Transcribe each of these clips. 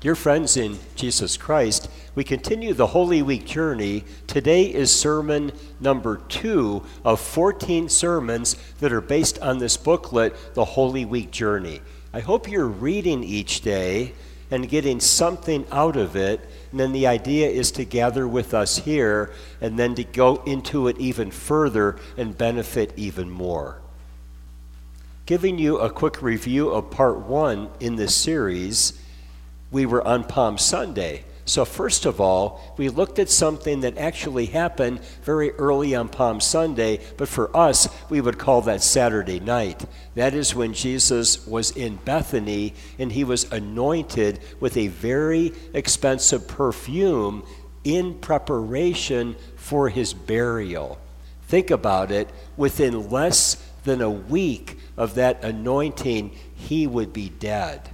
Dear friends in Jesus Christ, we continue the Holy Week journey. Today is sermon number two of 14 sermons that are based on this booklet, The Holy Week Journey. I hope you're reading each day and getting something out of it. And then the idea is to gather with us here and then to go into it even further and benefit even more. Giving you a quick review of part one in this series we were on Palm Sunday. So, first of all, we looked at something that actually happened very early on Palm Sunday, but for us, we would call that Saturday night. That is when Jesus was in Bethany and he was anointed with a very expensive perfume in preparation for his burial. Think about it within less than a week of that anointing, he would be dead.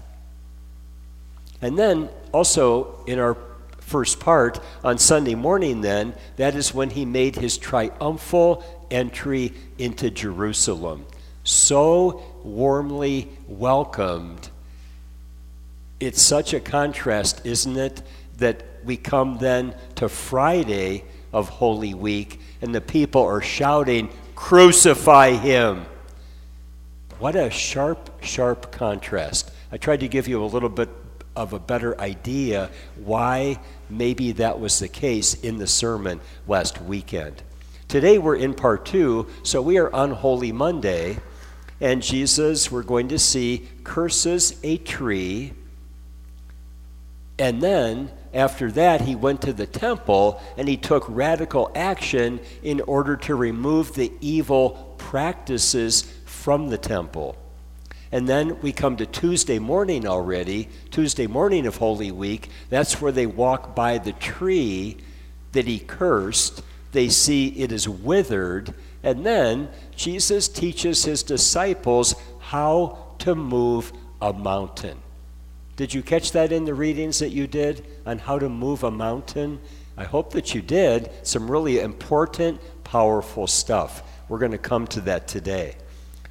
And then also in our first part on Sunday morning, then, that is when he made his triumphal entry into Jerusalem. So warmly welcomed. It's such a contrast, isn't it, that we come then to Friday of Holy Week and the people are shouting, Crucify him! What a sharp, sharp contrast. I tried to give you a little bit of a better idea why maybe that was the case in the sermon last weekend. Today we're in part two, so we are on Holy Monday, and Jesus, we're going to see, curses a tree. And then, after that, he went to the temple and he took radical action in order to remove the evil practices from the temple. And then we come to Tuesday morning already, Tuesday morning of Holy Week. That's where they walk by the tree that he cursed. They see it is withered. And then Jesus teaches his disciples how to move a mountain. Did you catch that in the readings that you did on how to move a mountain? I hope that you did. Some really important, powerful stuff. We're going to come to that today.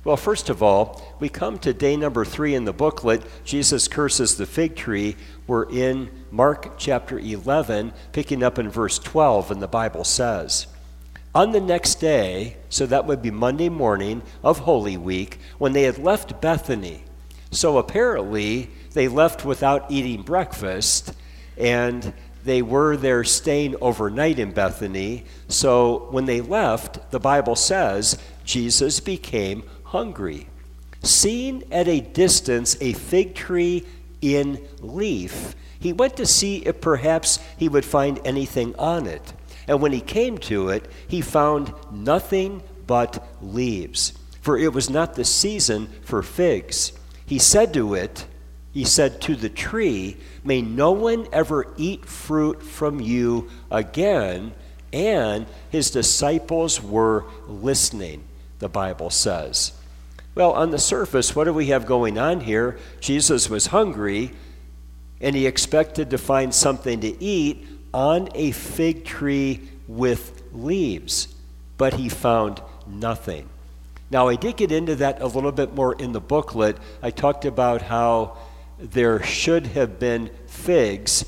Well, first of all, we come to day number three in the booklet. Jesus curses the fig tree. We're in Mark chapter 11, picking up in verse 12, and the Bible says, On the next day, so that would be Monday morning of Holy Week, when they had left Bethany. So apparently, they left without eating breakfast, and they were there staying overnight in Bethany. So when they left, the Bible says Jesus became hungry. Seeing at a distance a fig tree in leaf, he went to see if perhaps he would find anything on it. And when he came to it, he found nothing but leaves, for it was not the season for figs. He said to it, he said to the tree, May no one ever eat fruit from you again. And his disciples were listening, the Bible says. Well, on the surface, what do we have going on here? Jesus was hungry and he expected to find something to eat on a fig tree with leaves, but he found nothing. Now, I did get into that a little bit more in the booklet. I talked about how there should have been figs,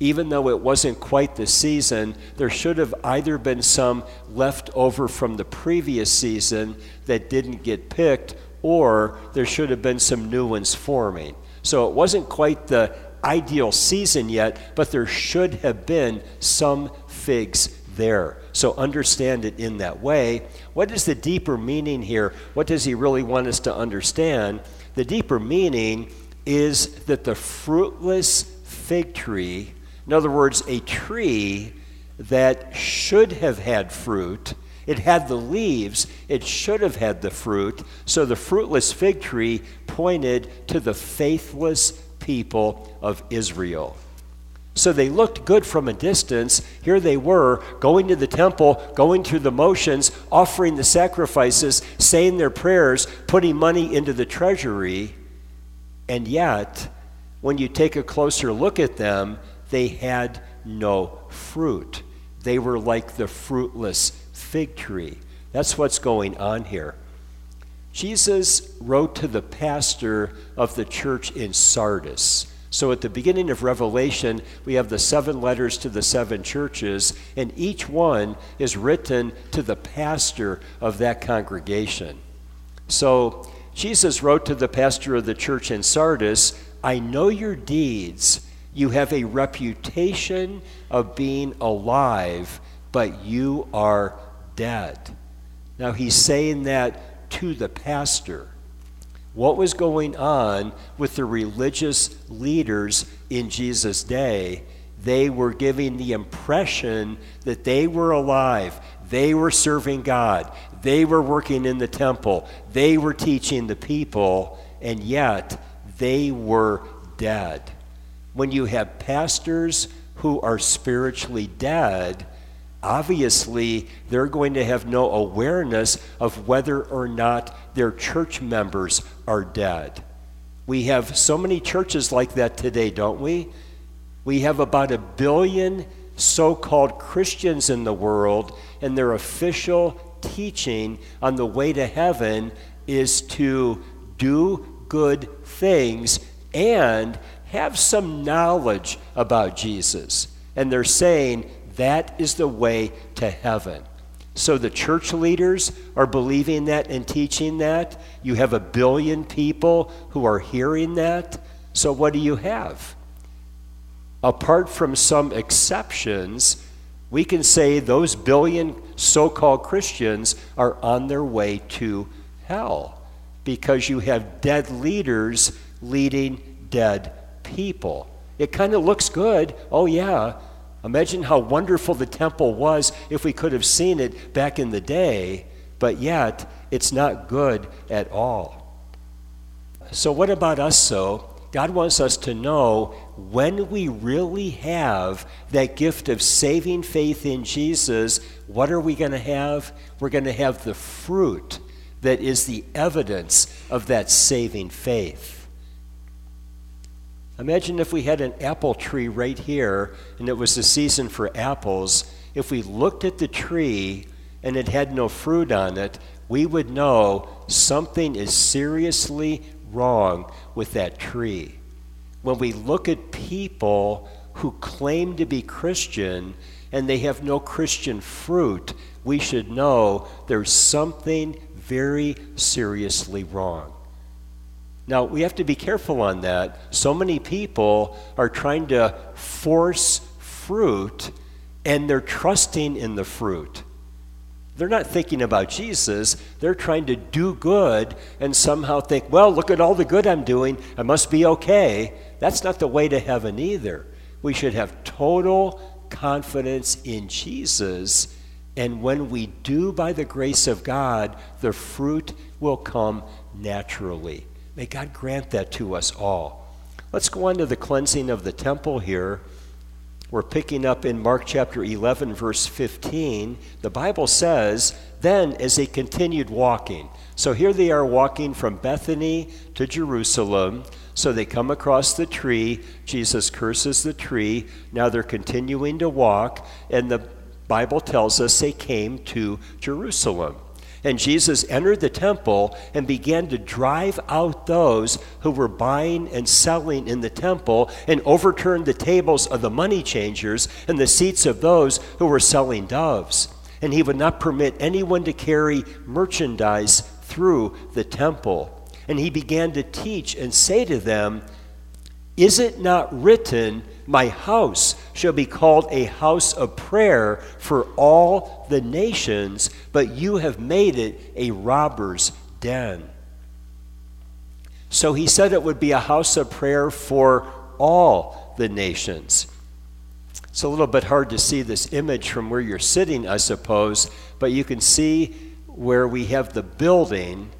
even though it wasn't quite the season. There should have either been some left over from the previous season that didn't get picked, or there should have been some new ones forming. So it wasn't quite the ideal season yet, but there should have been some figs there. So understand it in that way. What is the deeper meaning here? What does he really want us to understand? The deeper meaning is that the fruitless fig tree, in other words, a tree that should have had fruit, it had the leaves, it should have had the fruit. So the fruitless fig tree pointed to the faithless people of Israel. So they looked good from a distance. Here they were, going to the temple, going through the motions, offering the sacrifices, saying their prayers, putting money into the treasury. And yet, when you take a closer look at them, they had no fruit. They were like the fruitless fig tree. That's what's going on here. Jesus wrote to the pastor of the church in Sardis. So at the beginning of Revelation, we have the seven letters to the seven churches, and each one is written to the pastor of that congregation. So Jesus wrote to the pastor of the church in Sardis, I know your deeds. You have a reputation of being alive, but you are dead. Now he's saying that to the pastor what was going on with the religious leaders in Jesus' day. They were giving the impression that they were alive, they were serving God, they were working in the temple, they were teaching the people, and yet they were dead. When you have pastors who are spiritually dead, obviously they're going to have no awareness of whether or not their church members are dead. We have so many churches like that today, don't we? We have about a billion so called Christians in the world, and their official teaching on the way to heaven is to do good things and have some knowledge about Jesus. And they're saying that is the way to heaven. So the church leaders are believing that and teaching that. You have a billion people who are hearing that. So what do you have? Apart from some exceptions, we can say those billion so called Christians are on their way to hell because you have dead leaders leading dead people. It kind of looks good. Oh, yeah, Imagine how wonderful the temple was if we could have seen it back in the day, but yet it's not good at all. So, what about us, so? God wants us to know when we really have that gift of saving faith in Jesus, what are we going to have? We're going to have the fruit that is the evidence of that saving faith. Imagine if we had an apple tree right here and it was the season for apples. If we looked at the tree and it had no fruit on it, we would know something is seriously wrong with that tree. When we look at people who claim to be Christian and they have no Christian fruit, we should know there's something very seriously wrong. Now, we have to be careful on that. So many people are trying to force fruit and they're trusting in the fruit. They're not thinking about Jesus. They're trying to do good and somehow think, well, look at all the good I'm doing. I must be okay. That's not the way to heaven either. We should have total confidence in Jesus. And when we do by the grace of God, the fruit will come naturally. May God grant that to us all. Let's go on to the cleansing of the temple here. We're picking up in Mark chapter 11, verse 15. The Bible says, Then as they continued walking, so here they are walking from Bethany to Jerusalem. So they come across the tree. Jesus curses the tree. Now they're continuing to walk. And the Bible tells us they came to Jerusalem. And Jesus entered the temple and began to drive out those who were buying and selling in the temple and overturned the tables of the money changers and the seats of those who were selling doves. And he would not permit anyone to carry merchandise through the temple. And he began to teach and say to them, Is it not written, my house shall be called a house of prayer for all the nations, but you have made it a robber's den. So he said it would be a house of prayer for all the nations. It's a little bit hard to see this image from where you're sitting, I suppose, but you can see where we have the building,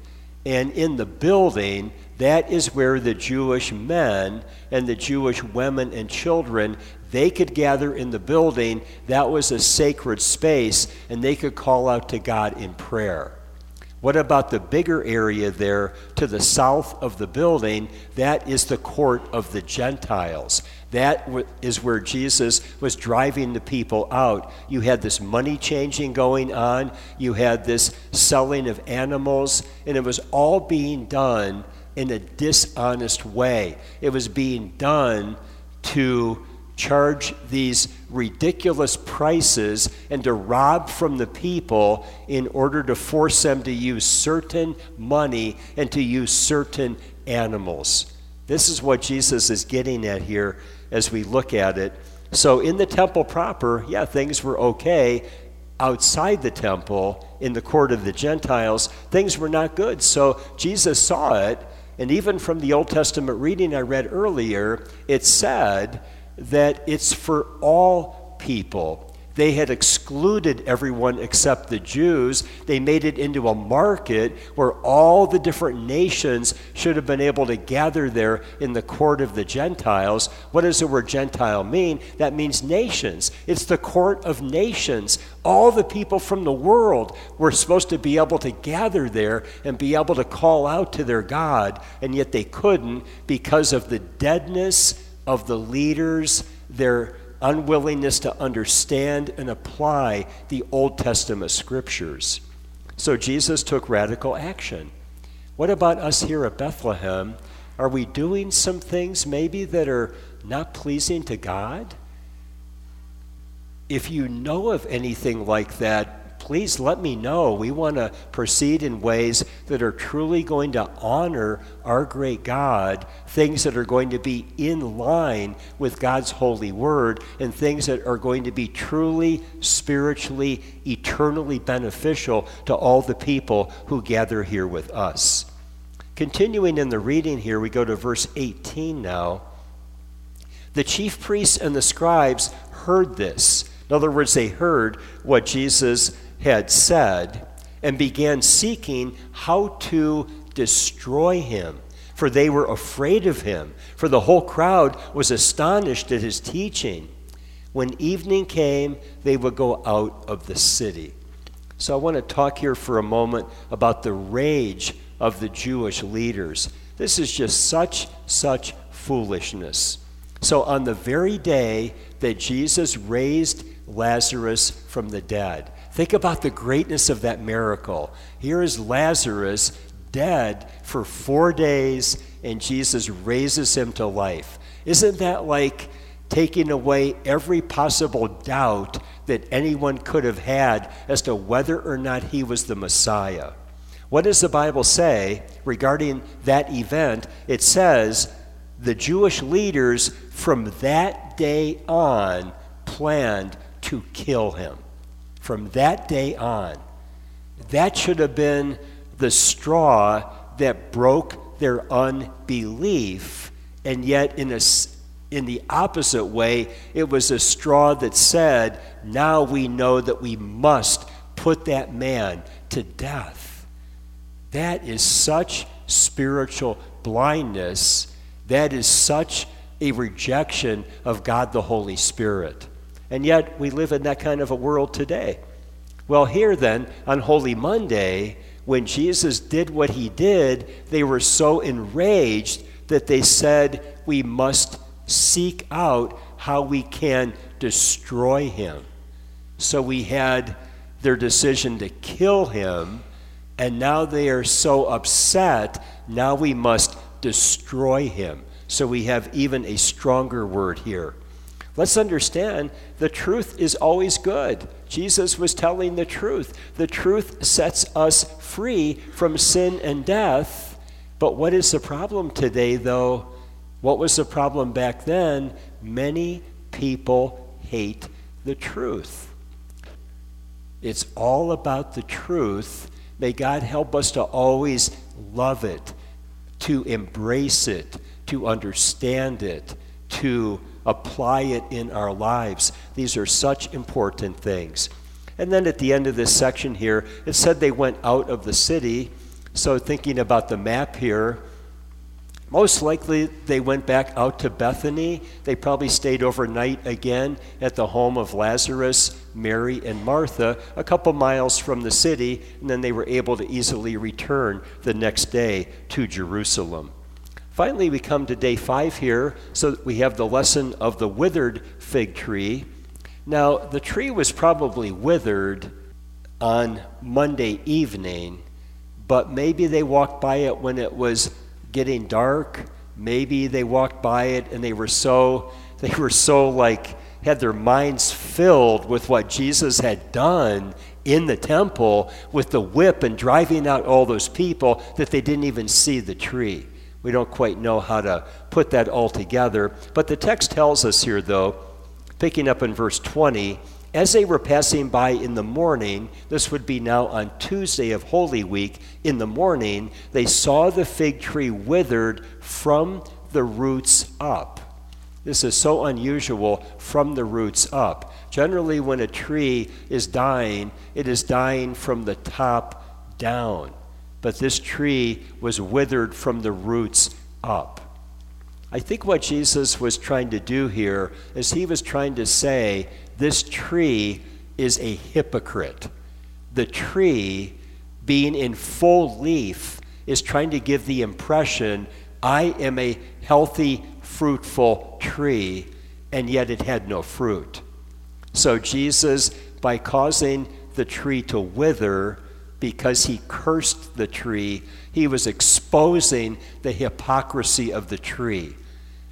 and in the building, that is where the Jewish men and the Jewish women and children they could gather in the building. That was a sacred space, and they could call out to God in prayer. What about the bigger area there to the south of the building? That is the court of the Gentiles. That is where Jesus was driving the people out. You had this money changing going on, you had this selling of animals, and it was all being done in a dishonest way. It was being done to charge these ridiculous prices and to rob from the people in order to force them to use certain money and to use certain animals. This is what Jesus is getting at here as we look at it. So, in the temple proper, yeah, things were okay. Outside the temple, in the court of the Gentiles, things were not good. So, Jesus saw it. And even from the Old Testament reading I read earlier, it said that it's for all people. They had excluded everyone except the Jews. They made it into a market where all the different nations should have been able to gather there in the court of the Gentiles. What does the word Gentile mean? That means nations. It's the court of nations. All the people from the world were supposed to be able to gather there and be able to call out to their God, and yet they couldn't because of the deadness of the leaders, their unwillingness to understand and apply the Old Testament scriptures. So Jesus took radical action. What about us here at Bethlehem? Are we doing some things maybe that are not pleasing to God? If you know of anything like that, please let me know. We want to proceed in ways that are truly going to honor our great God, things that are going to be in line with God's holy word, and things that are going to be truly, spiritually, eternally beneficial to all the people who gather here with us. Continuing in the reading here, we go to verse 18 now. The chief priests and the scribes heard this. In other words, they heard what Jesus had said and began seeking how to destroy him. For they were afraid of him, for the whole crowd was astonished at his teaching. When evening came, they would go out of the city. So I want to talk here for a moment about the rage of the Jewish leaders. This is just such, such foolishness. So, on the very day that Jesus raised Lazarus from the dead, Think about the greatness of that miracle. Here is Lazarus dead for four days, and Jesus raises him to life. Isn't that like taking away every possible doubt that anyone could have had as to whether or not he was the Messiah? What does the Bible say regarding that event? It says the Jewish leaders from that day on planned to kill him from that day on. That should have been the straw that broke their unbelief, and yet, in, a, in the opposite way, it was a straw that said, Now we know that we must put that man to death. That is such spiritual blindness. That is such a rejection of God the Holy Spirit. And yet, we live in that kind of a world today. Well, here then, on Holy Monday, when Jesus did what he did, they were so enraged that they said, We must seek out how we can destroy him. So we had their decision to kill him, and now they are so upset, now we must destroy him. So we have even a stronger word here. Let's understand the truth is always good. Jesus was telling the truth. The truth sets us free from sin and death. But what is the problem today, though? What was the problem back then? Many people hate the truth. It's all about the truth. May God help us to always love it, to embrace it, to understand it, to apply it in our lives. These are such important things. And then at the end of this section here, it said they went out of the city. So, thinking about the map here, most likely they went back out to Bethany. They probably stayed overnight again at the home of Lazarus, Mary, and Martha, a couple miles from the city, and then they were able to easily return the next day to Jerusalem. Finally, we come to day five here. So we have the lesson of the withered fig tree. Now, the tree was probably withered on Monday evening, but maybe they walked by it when it was getting dark. Maybe they walked by it and they were so, they were so like, had their minds filled with what Jesus had done in the temple with the whip and driving out all those people that they didn't even see the tree. We don't quite know how to put that all together. But the text tells us here, though, picking up in verse 20, as they were passing by in the morning, this would be now on Tuesday of Holy Week, in the morning, they saw the fig tree withered from the roots up. This is so unusual from the roots up. Generally, when a tree is dying, it is dying from the top down. But this tree was withered from the roots up. I think what Jesus was trying to do here is he was trying to say this tree is a hypocrite. The tree, being in full leaf, is trying to give the impression I am a healthy, fruitful tree, and yet it had no fruit. So Jesus, by causing the tree to wither, because he cursed the tree, he was exposing the hypocrisy of the tree.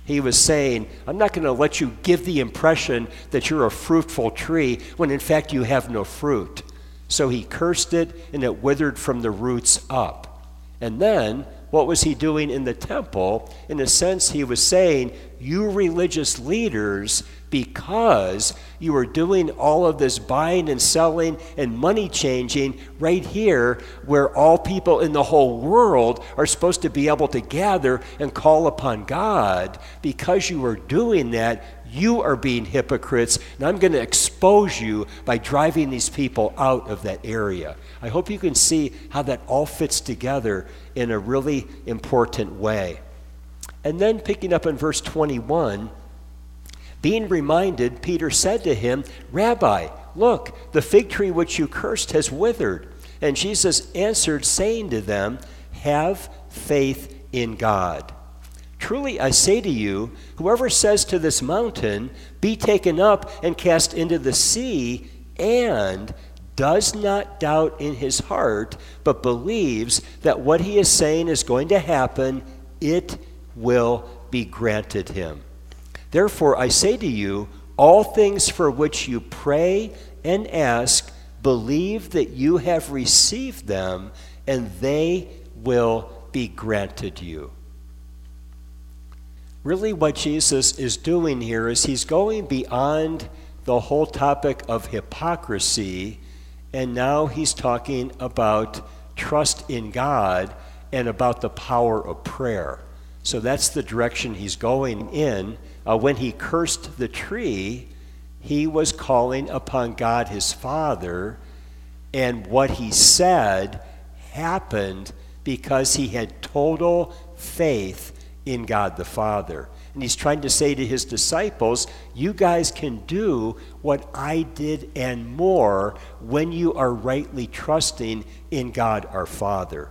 He was saying, I'm not going to let you give the impression that you're a fruitful tree when in fact you have no fruit. So he cursed it and it withered from the roots up. And then, what was he doing in the temple? In a sense, he was saying, You religious leaders because you are doing all of this buying and selling and money changing right here, where all people in the whole world are supposed to be able to gather and call upon God. Because you are doing that, you are being hypocrites, and I'm going to expose you by driving these people out of that area. I hope you can see how that all fits together in a really important way. And then picking up in verse 21, being reminded, Peter said to him, Rabbi, look, the fig tree which you cursed has withered. And Jesus answered, saying to them, Have faith in God. Truly I say to you, whoever says to this mountain, Be taken up and cast into the sea, and does not doubt in his heart, but believes that what he is saying is going to happen, it will be granted him. Therefore, I say to you, all things for which you pray and ask, believe that you have received them, and they will be granted you. Really, what Jesus is doing here is he's going beyond the whole topic of hypocrisy, and now he's talking about trust in God and about the power of prayer. So that's the direction he's going in uh, when he cursed the tree, he was calling upon God his Father, and what he said happened because he had total faith in God the Father. And he's trying to say to his disciples, You guys can do what I did and more when you are rightly trusting in God our Father.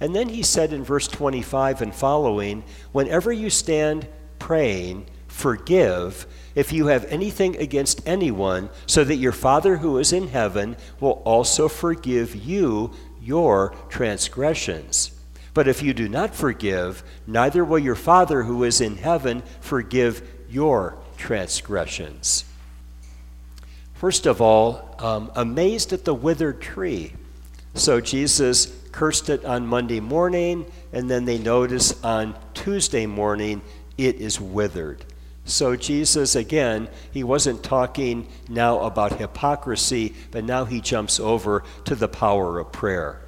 And then he said in verse 25 and following, Whenever you stand praying, forgive if you have anything against anyone, so that your Father who is in heaven will also forgive you your transgressions. But if you do not forgive, neither will your Father who is in heaven forgive your transgressions. First of all, um, amazed at the withered tree. So Jesus cursed it on Monday morning, and then they notice on Tuesday morning it is withered. So, Jesus, again, he wasn't talking now about hypocrisy, but now he jumps over to the power of prayer.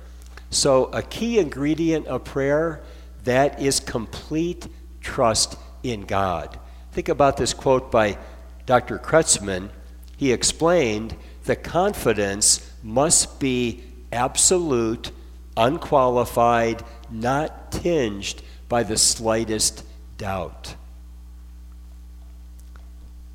So, a key ingredient of prayer that is complete trust in God. Think about this quote by Dr. Kretzmann. He explained the confidence must be absolute, unqualified, not tinged by the slightest doubt.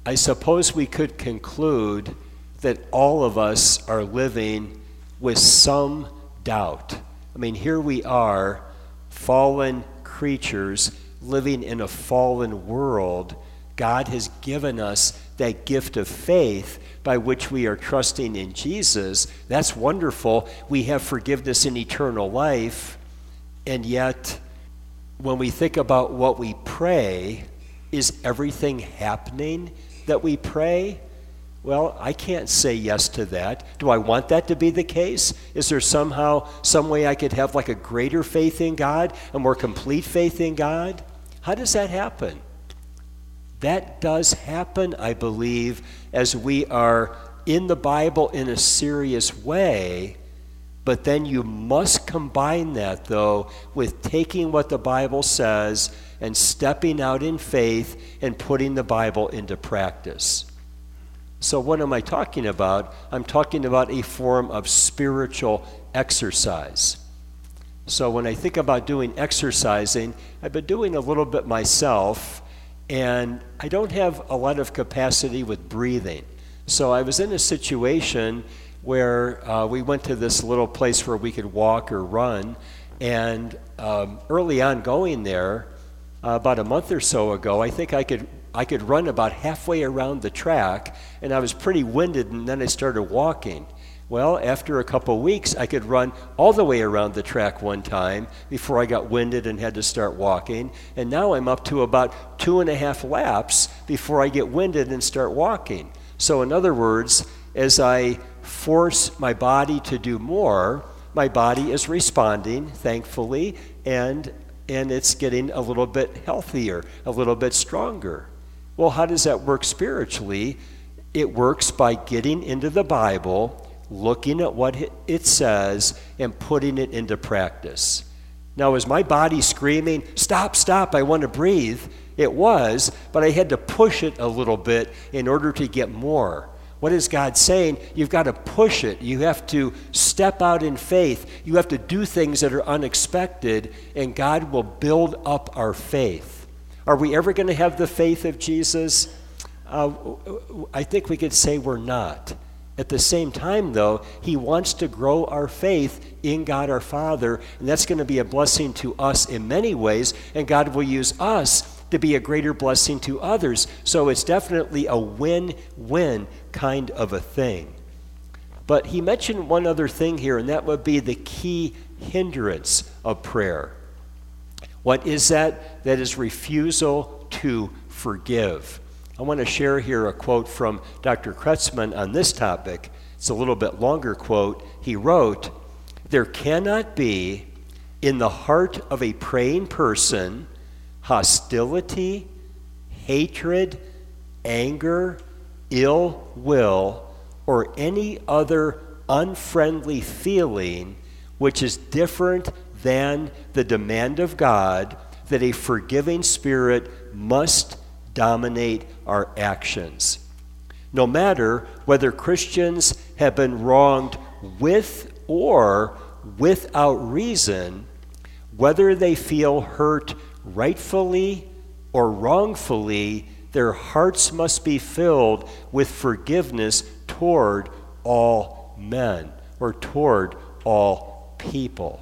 I suppose we could conclude that all of us are living with some doubt. I mean, here we are, fallen creatures, living in a fallen world. God has given us that gift of faith by which we are trusting in Jesus. That's wonderful. We have forgiveness and eternal life, and yet when we think about what we pray, is everything happening that we pray? Well, I can't say yes to that. Do I want that to be the case? Is there somehow some way I could have like a greater faith in God, a more complete faith in God? How does that happen? That does happen, I believe, as we are in the Bible in a serious way. But then you must combine that, though, with taking what the Bible says and stepping out in faith and putting the Bible into practice. So, what am I talking about? I'm talking about a form of spiritual exercise. So, when I think about doing exercising, I've been doing a little bit myself, and I don't have a lot of capacity with breathing. So, I was in a situation where uh, we went to this little place where we could walk or run, and um, early on going there, uh, about a month or so ago, I think I could I could run about halfway around the track, and I was pretty winded, and then I started walking. Well, after a couple weeks, I could run all the way around the track one time before I got winded and had to start walking. And now I'm up to about two and a half laps before I get winded and start walking. So, in other words, as I force my body to do more, my body is responding, thankfully, and, and it's getting a little bit healthier, a little bit stronger. Well, how does that work spiritually? It works by getting into the Bible, looking at what it says, and putting it into practice. Now, is my body screaming, Stop, stop, I want to breathe? It was, but I had to push it a little bit in order to get more. What is God saying? You've got to push it. You have to step out in faith. You have to do things that are unexpected, and God will build up our faith. Are we ever going to have the faith of Jesus? Uh, I think we could say we're not. At the same time, though, He wants to grow our faith in God our Father, and that's going to be a blessing to us in many ways, and God will use us to be a greater blessing to others. So it's definitely a win win kind of a thing. But He mentioned one other thing here, and that would be the key hindrance of prayer. What is that? That is refusal to forgive. I want to share here a quote from Dr. Kretzmann on this topic. It's a little bit longer quote. He wrote, There cannot be in the heart of a praying person hostility, hatred, anger, ill will, or any other unfriendly feeling which is different than the demand of God that a forgiving spirit must dominate our actions. No matter whether Christians have been wronged with or without reason, whether they feel hurt rightfully or wrongfully, their hearts must be filled with forgiveness toward all men or toward all people.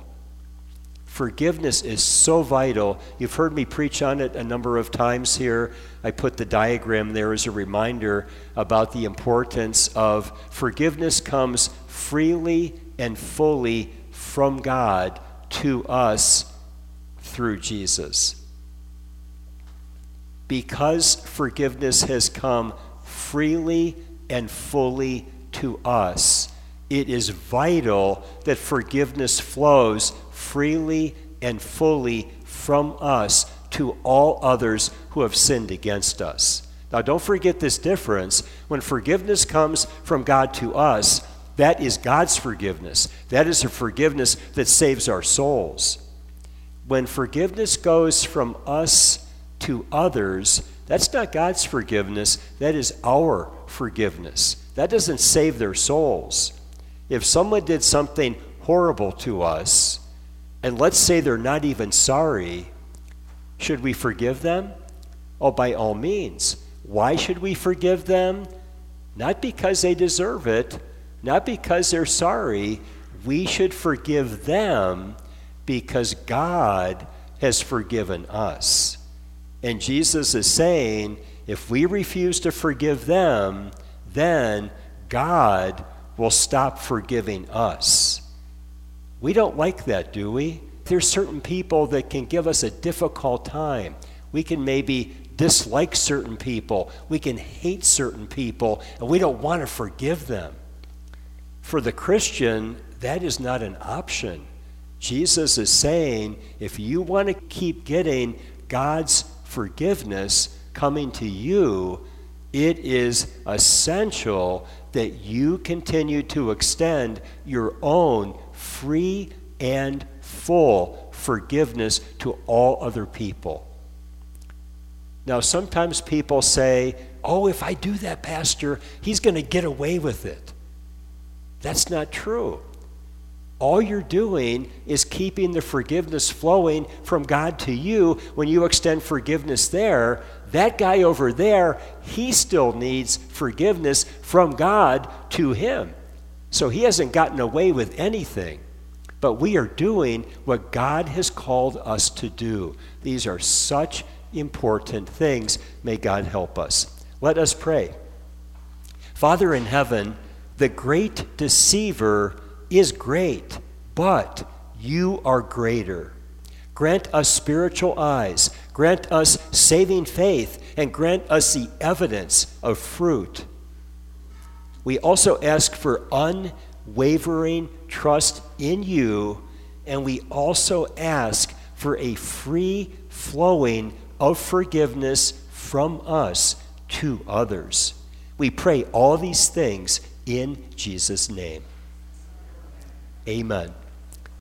Forgiveness is so vital. You've heard me preach on it a number of times here. I put the diagram there as a reminder about the importance of forgiveness comes freely and fully from God to us through Jesus. Because forgiveness has come freely and fully to us, it is vital that forgiveness flows freely and fully from us to all others who have sinned against us. Now, don't forget this difference. When forgiveness comes from God to us, that is God's forgiveness. That is a forgiveness that saves our souls. When forgiveness goes from us to others, that's not God's forgiveness, that is our forgiveness. That doesn't save their souls. If someone did something horrible to us, and let's say they're not even sorry, should we forgive them? Oh, by all means. Why should we forgive them? Not because they deserve it, not because they're sorry. We should forgive them because God has forgiven us. And Jesus is saying, if we refuse to forgive them, then God will stop forgiving us. We don't like that, do we? there's certain people that can give us a difficult time. We can maybe dislike certain people, we can hate certain people, and we don't want to forgive them. For the Christian, that is not an option. Jesus is saying if you want to keep getting God's forgiveness coming to you, it is essential that you continue to extend your own free and full forgiveness to all other people. Now, sometimes people say, Oh, if I do that, Pastor, he's going to get away with it. That's not true. All you're doing is keeping the forgiveness flowing from God to you when you extend forgiveness there. That guy over there, he still needs forgiveness from God to him. So he hasn't gotten away with anything. But we are doing what God has called us to do. These are such important things. May God help us. Let us pray. Father in heaven, the great deceiver is great, but you are greater. Grant us spiritual eyes, grant us saving faith, and grant us the evidence of fruit. We also ask for unwavering trust in you, and we also ask for a free flowing of forgiveness from us to others. We pray all these things in Jesus' name. Amen.